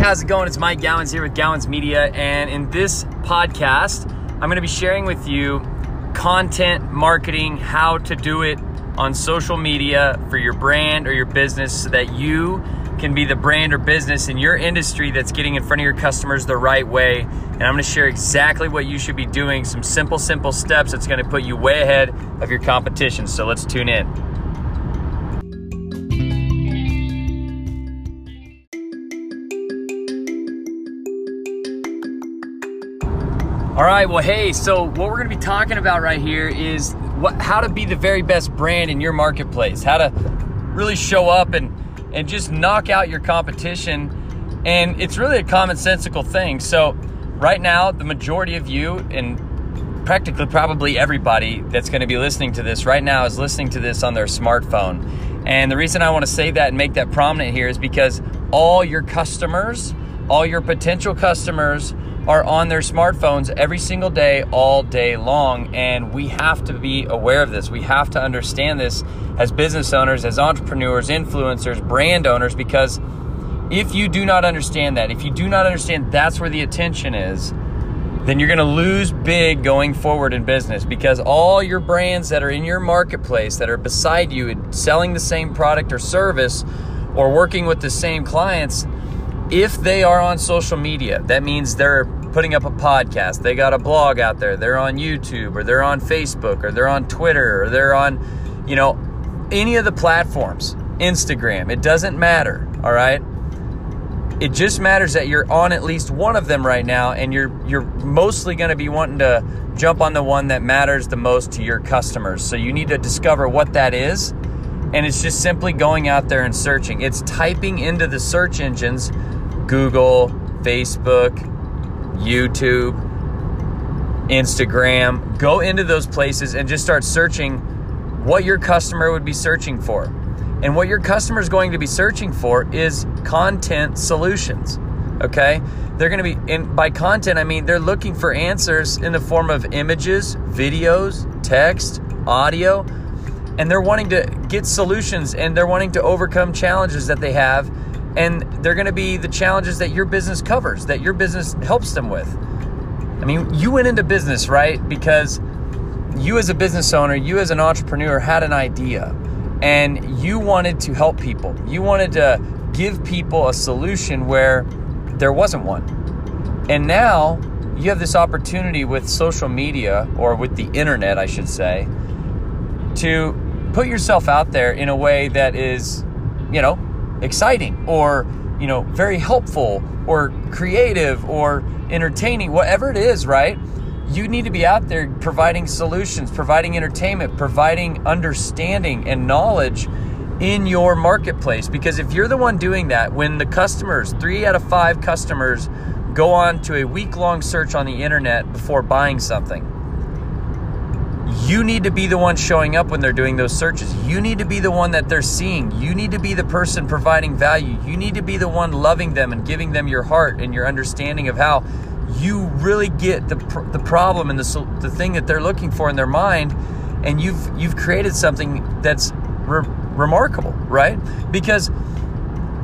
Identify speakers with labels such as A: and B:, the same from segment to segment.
A: how's it going? It's Mike Gowans here with Gowans Media, and in this podcast, I'm going to be sharing with you content marketing, how to do it on social media for your brand or your business so that you can be the brand or business in your industry that's getting in front of your customers the right way. And I'm going to share exactly what you should be doing, some simple, simple steps that's going to put you way ahead of your competition. So let's tune in. All right, well, hey, so what we're to be talking about right here is what, how to be the very best brand in your marketplace, how to really show up and, and just knock out your competition. And it's really a commonsensical thing. So, right now, the majority of you, and practically probably everybody that's to be listening to this right now, is listening to this on their smartphone. And the reason I want to say that and make that prominent here is because all your customers, all your potential customers, are on their smartphones every single day, all day long. And we have to be aware of this. We have to understand this as business owners, as entrepreneurs, influencers, brand owners, because if you do not understand that, if you do not understand that's where the attention is, then you're going to lose big going forward in business because all your brands that are in your marketplace that are beside you and selling the same product or service or working with the same clients if they are on social media, that means they're putting up a podcast, they got a blog out there, they're on YouTube or they're on Facebook or they're on Twitter or they're on, you know, any of the platforms, Instagram, it doesn't matter, all right? It just matters that you're on at least one of them right now and you're you're mostly going to be wanting to jump on the one that matters the most to your customers. So you need to discover what that is and it's just simply going out there and searching. It's typing into the search engines Google, Facebook, YouTube, Instagram. Go into those places and just start searching what your customer would be searching for. And what your customer is going to be searching for is content solutions. Okay? They're going to be, and by content, I mean they're looking for answers in the form of images, videos, text, audio, and they're wanting to get solutions and they're wanting to overcome challenges that they have and they're going to be the challenges that your business covers, that your business helps them with. I mean, you went into business, right? Because you, as a business owner, you, as an entrepreneur, had an idea and you wanted to help people. You wanted to give people a solution where there wasn't one. And now you have this opportunity with social media or with the internet, I should say, to put yourself out there in a way that is, you know, exciting or you know very helpful or creative or entertaining whatever it is right? You need to be out there providing solutions providing entertainment providing understanding and knowledge in your marketplace. Because if you're the one doing that when the customers 3 out of 5 customers go on to a week long search on the internet before buying something you need to be the one showing up when they're doing those searches. You need to be the one that they're seeing. You need to be the person providing value. You need to be the one loving them and giving them your heart and your understanding of how you really get the, the problem and the, the thing that they're looking for in their mind. And you've, you've created something that's re- remarkable, right? Because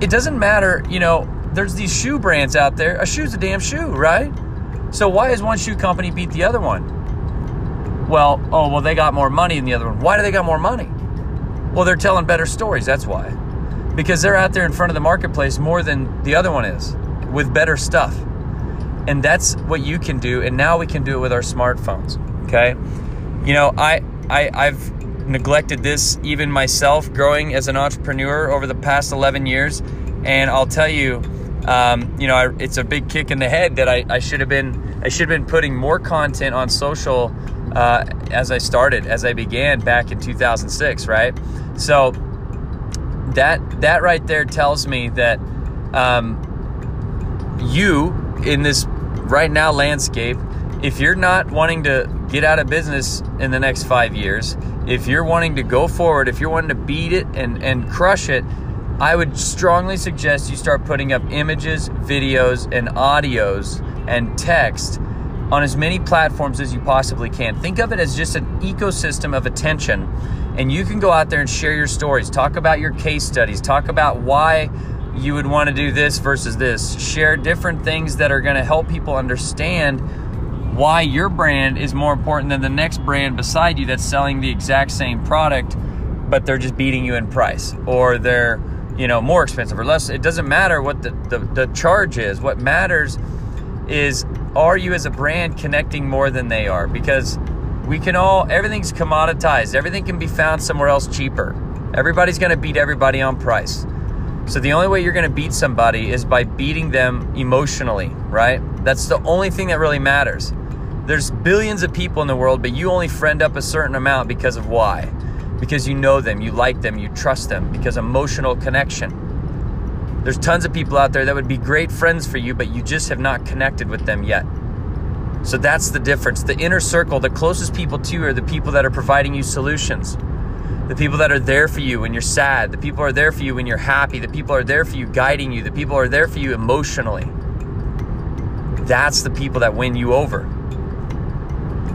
A: it doesn't matter, you know, there's these shoe brands out there. A shoe's a damn shoe, right? So why is one shoe company beat the other one? Well, oh, well, they got more money than the other one. Why do they got more money? Well, they're telling better stories. That's why. Because they're out there in front of the marketplace more than the other one is with better stuff. And that's what you can do. And now we can do it with our smartphones. Okay. You know, I, I, I've neglected this even myself growing as an entrepreneur over the past 11 years. And I'll tell you, um, you know, I, it's a big kick in the head that I, I should have been, I should have been putting more content on social uh, as I started, as I began back in 2006, right? So that that right there tells me that um, you in this right now landscape, if you're not wanting to get out of business in the next five years, if you're wanting to go forward, if you're wanting to beat it and, and crush it, I would strongly suggest you start putting up images, videos, and audios and text on as many platforms as you possibly can. Think of it as just an ecosystem of attention. And you can go out there and share your stories, talk about your case studies, talk about why you would want to do this versus this. Share different things that are going to help people understand why your brand is more important than the next brand beside you that's selling the exact same product, but they're just beating you in price or they're, you know, more expensive or less. It doesn't matter what the, the, the charge is. What matters is are you as a brand connecting more than they are? Because we can all, everything's commoditized, everything can be found somewhere else cheaper. Everybody's going to beat everybody on price. So the only way you're going to beat somebody is by beating them emotionally, right? That's the only thing that really matters. There's billions of people in the world, but you only friend up a certain amount because of why? Because you know them, you like them, you trust them, because emotional connection. There's tons of people out there that would be great friends for you, but you just have not connected with them yet. So that's the difference. The inner circle, the closest people to you are the people that are providing you solutions. The people that are there for you when you're sad. The people are there for you when you're happy. The people are there for you guiding you. The people are there for you emotionally. That's the people that win you over.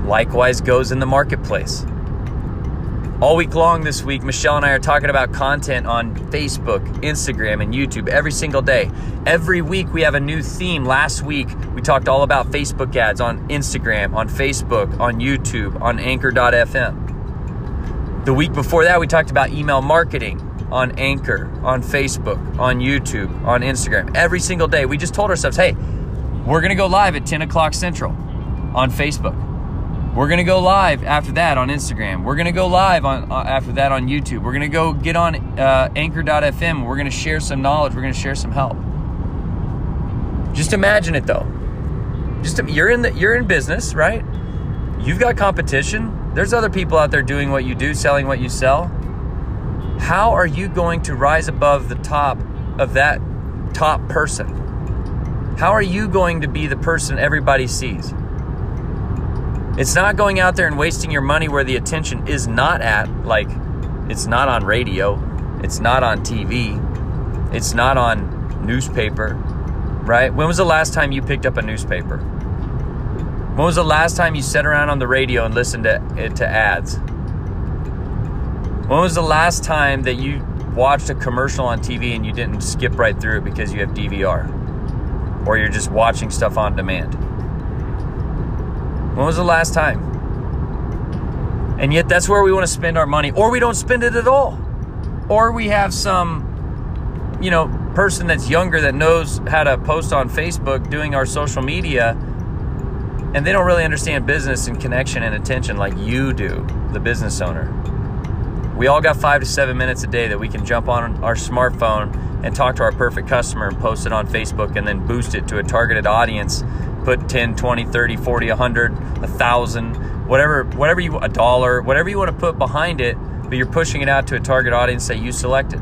A: Likewise goes in the marketplace. All week long this week, Michelle and I are talking about content on Facebook, Instagram, and YouTube every single day. Every week we have a new theme. Last week we talked all about Facebook ads on Instagram, on Facebook, on YouTube, on Anchor.fm. The week before that we talked about email marketing on Anchor, on Facebook, on YouTube, on Instagram. Every single day we just told ourselves, hey, we're going to go live at 10 o'clock Central on Facebook. We're gonna go live after that on Instagram. We're gonna go live on uh, after that on YouTube. We're gonna go get on uh, Anchor.fm. We're gonna share some knowledge. We're gonna share some help. Just imagine it though. Just you're in the you're in business, right? You've got competition. There's other people out there doing what you do, selling what you sell. How are you going to rise above the top of that top person? How are you going to be the person everybody sees? It's not going out there and wasting your money where the attention is not at, like it's not on radio, it's not on TV, it's not on newspaper, right? When was the last time you picked up a newspaper? When was the last time you sat around on the radio and listened to, eh, to ads? When was the last time that you watched a commercial on TV and you didn't skip right through it because you have DVR? Or you're just watching stuff on demand? When was the last time? And yet that's where we want to spend our money, or we don't spend it at all. Or we have some, you know, person that's younger that knows how to post on Facebook doing our social media, and they don't really understand business and connection and attention like you do, the business owner. We all got five to seven minutes a day that we can jump on our smartphone and talk to our perfect customer and post it on Facebook and then boost it to a targeted audience put 10 20 30 40 100 1000 whatever whatever you a dollar whatever you want to put behind it but you're pushing it out to a target audience that you selected.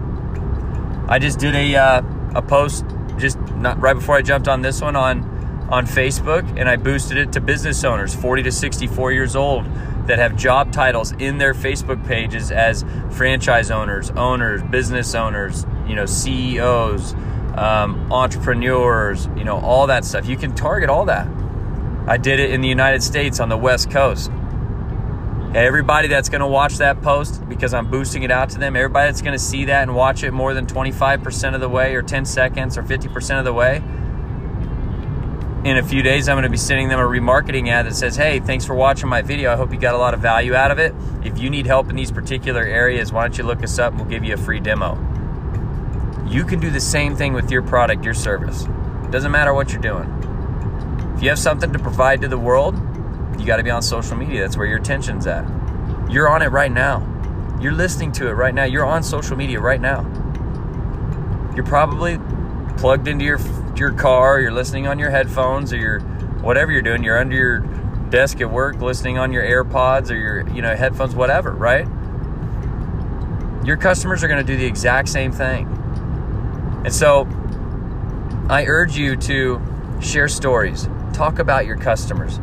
A: I just did a uh, a post just not right before i jumped on this one on on facebook and i boosted it to business owners 40 to 64 years old that have job titles in their facebook pages as franchise owners owners business owners you know ceos um, entrepreneurs, you know, all that stuff. You can target all that. I did it in the United States on the West Coast. Everybody that's going to watch that post because I'm boosting it out to them, everybody that's going to see that and watch it more than 25% of the way or 10 seconds or 50% of the way, in a few days, I'm going to be sending them a remarketing ad that says, Hey, thanks for watching my video. I hope you got a lot of value out of it. If you need help in these particular areas, why don't you look us up and we'll give you a free demo. You can do the same thing with your product, your service. Doesn't matter what you're doing. If you have something to provide to the world, you got to be on social media. That's where your attention's at. You're on it right now. You're listening to it right now. You're on social media right now. You're probably plugged into your your car, you're listening on your headphones or your whatever you're doing. You're under your desk at work listening on your AirPods or your, you know, headphones whatever, right? Your customers are going to do the exact same thing. And so I urge you to share stories, talk about your customers,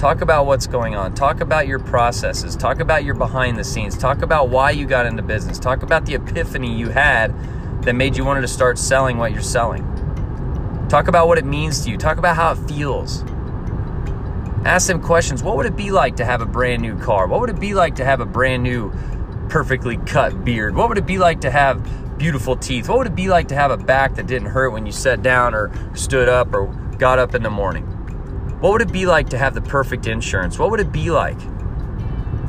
A: talk about what's going on, talk about your processes, talk about your behind the scenes, talk about why you got into business, talk about the epiphany you had that made you wanted to start selling what you're selling. Talk about what it means to you, talk about how it feels. Ask them questions. What would it be like to have a brand new car? What would it be like to have a brand new perfectly cut beard? What would it be like to have beautiful teeth? What would it be like to have a back that didn't hurt when you sat down or stood up or got up in the morning? What would it be like to have the perfect insurance? What would it be like?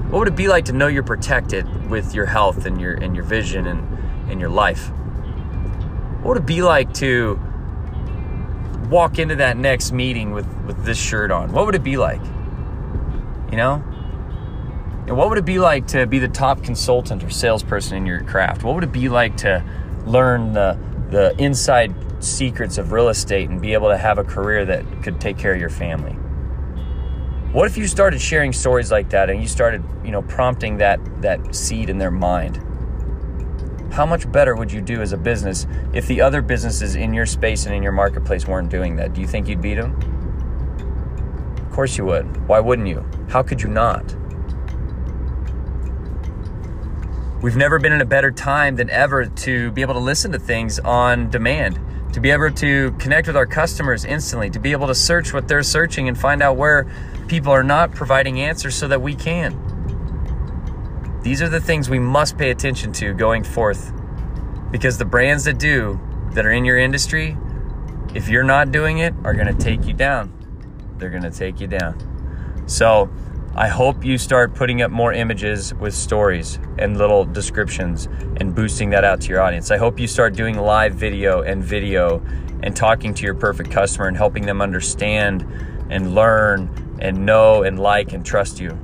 A: What would it be like to know you're protected with your health and your and your vision and, and your life? What would it be like to walk into that next meeting with, with this shirt on? What would it be like? You know? And what would it be like to be the top consultant or salesperson in your craft? What would it be like to learn the the inside secrets of real estate and be able to have a career that could take care of your family? What if you started sharing stories like that and you started, you know, prompting that that seed in their mind? How much better would you do as a business if the other businesses in your space and in your marketplace weren't doing that? Do you think you'd beat them? Of course you would. Why wouldn't you? How could you not? We've never been in a better time than ever to be able to listen to things on demand, to be able to connect with our customers instantly, to be able to search what they're searching and find out where people are not providing answers so that we can. These are the things we must pay attention to going forth because the brands that do, that are in your industry, if you're not doing it, are going to take you down. They're going to take you down. So, I hope you start putting up more images with stories and little descriptions and boosting that out to your audience. I hope you start doing live video and video and talking to your perfect customer and helping them understand and learn and know and like and trust you.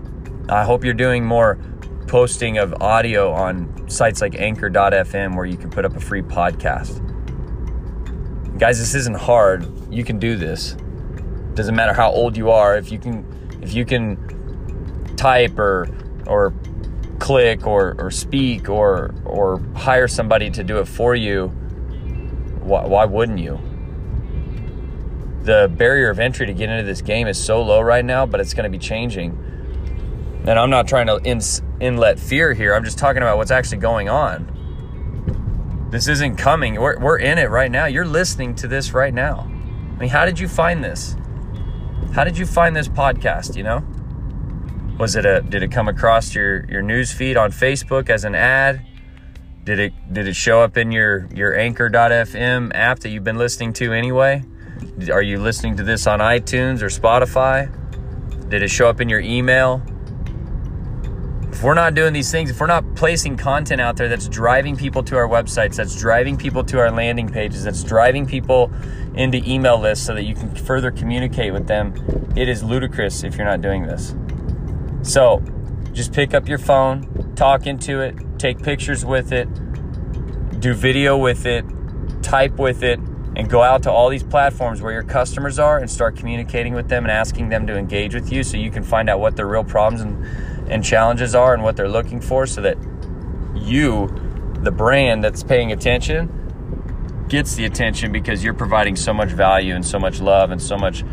A: I hope you're doing more posting of audio on sites like anchor.fm where you can put up a free podcast. Guys, this isn't hard. You can do this. Doesn't matter how old you are. If you can if you can type or or click or, or speak or or hire somebody to do it for you, why, why wouldn't you? The barrier of entry to get into this game is so low right now, but it's going to be changing. And I'm not trying to ins- inlet fear here. I'm just talking about what's actually going on. This isn't coming. We're, we're in it right now. You're listening to this right now. I mean, how did you find this? How did you find this podcast, you know? Was it a did it come across your your news feed on Facebook as an ad? Did it did it show up in your your anchor.fm app that you've been listening to anyway? Are you listening to this on iTunes or Spotify? Did it show up in your email? if we're not doing these things, if we're not placing content out there that's driving people to our websites, that's driving people to our landing pages, that's driving people into email lists so that you can further communicate with them, it is ludicrous if you're not doing this. So just pick up your phone, talk into it, take pictures with it, do video with it, type with it, and go out to all these platforms where your customers are and start communicating with them and asking them to engage with you so you can find out what their real problems and and challenges are and what they're looking for so that you, the brand that's paying attention, gets the attention because you're providing so much value and so much love and so much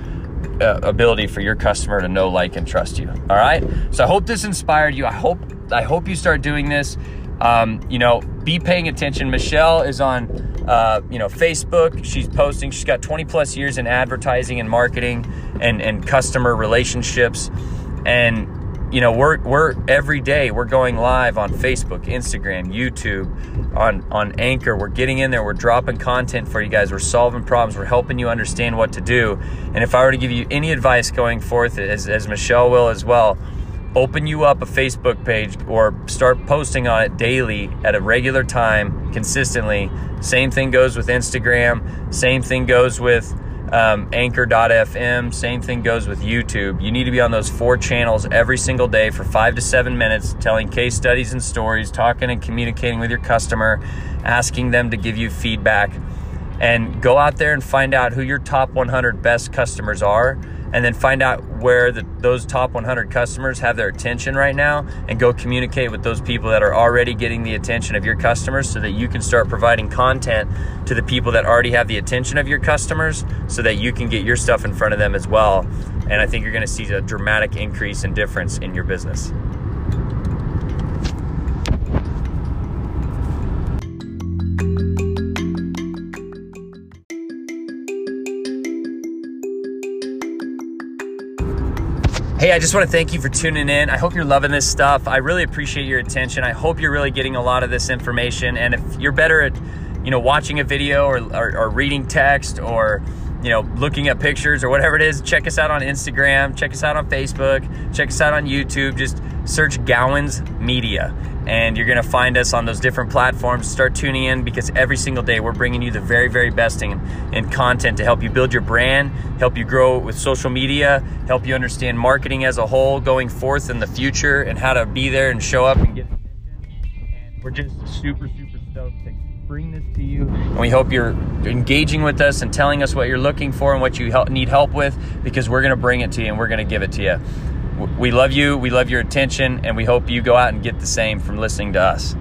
A: uh, ability for your customer to know, like, and trust you. All right. So I hope this inspired you. I hope I hope you start doing this. Um, you know, be paying attention. Michelle is on, uh, you know, Facebook. She's posting. She's got 20 plus years in advertising and marketing and and customer relationships, and you know we're we're every day we're going live on Facebook, Instagram, YouTube, on on Anchor. We're getting in there. We're dropping content for you guys. We're solving problems. We're helping you understand what to do. And if I were to give you any advice going forth, as as Michelle will as well, open you up a Facebook page or start posting on it daily at a regular time, consistently. Same thing goes with Instagram. Same thing goes with um, anchor.fm. Same thing goes with YouTube. You need to be on those four channels every single day for five to seven minutes, telling case studies and stories, talking and communicating with your customer, asking them to give you feedback. And go out there and find out who your top 100 best customers are and then find out where the, those top 100 customers have their attention right now and go communicate with those people that are already getting the attention of your customers so that you can start providing content to the people that already have the attention of your customers so that you can get your stuff in front of them as well. And i think you're going to see a dramatic increase in difference in your business Hey, I just want to thank you for tuning in. I hope you're loving this stuff. I really appreciate your attention. I hope you're really getting a lot of this information. And if you're better at, you know, watching a video or, or, or reading text or, you know, looking at pictures or whatever it is, check us out on Instagram, check us out on Facebook, check us out on YouTube. Just search Gowans Media and you're going to find us on those different platforms. Start tuning in because every single day we're bringing you the very, very best in, in content to help you build your brand, help you grow with social media, help you understand marketing as a whole going forth in the future and how to be there and show up and get attention. And we're just super, super stoked to bring this to you. And we hope you're engaging with us and telling us what you're looking for and what you need help with because we're going to bring it to you and we're going to give it to you we love you, we love your attention, and we hope you go out and get the same from listening to us.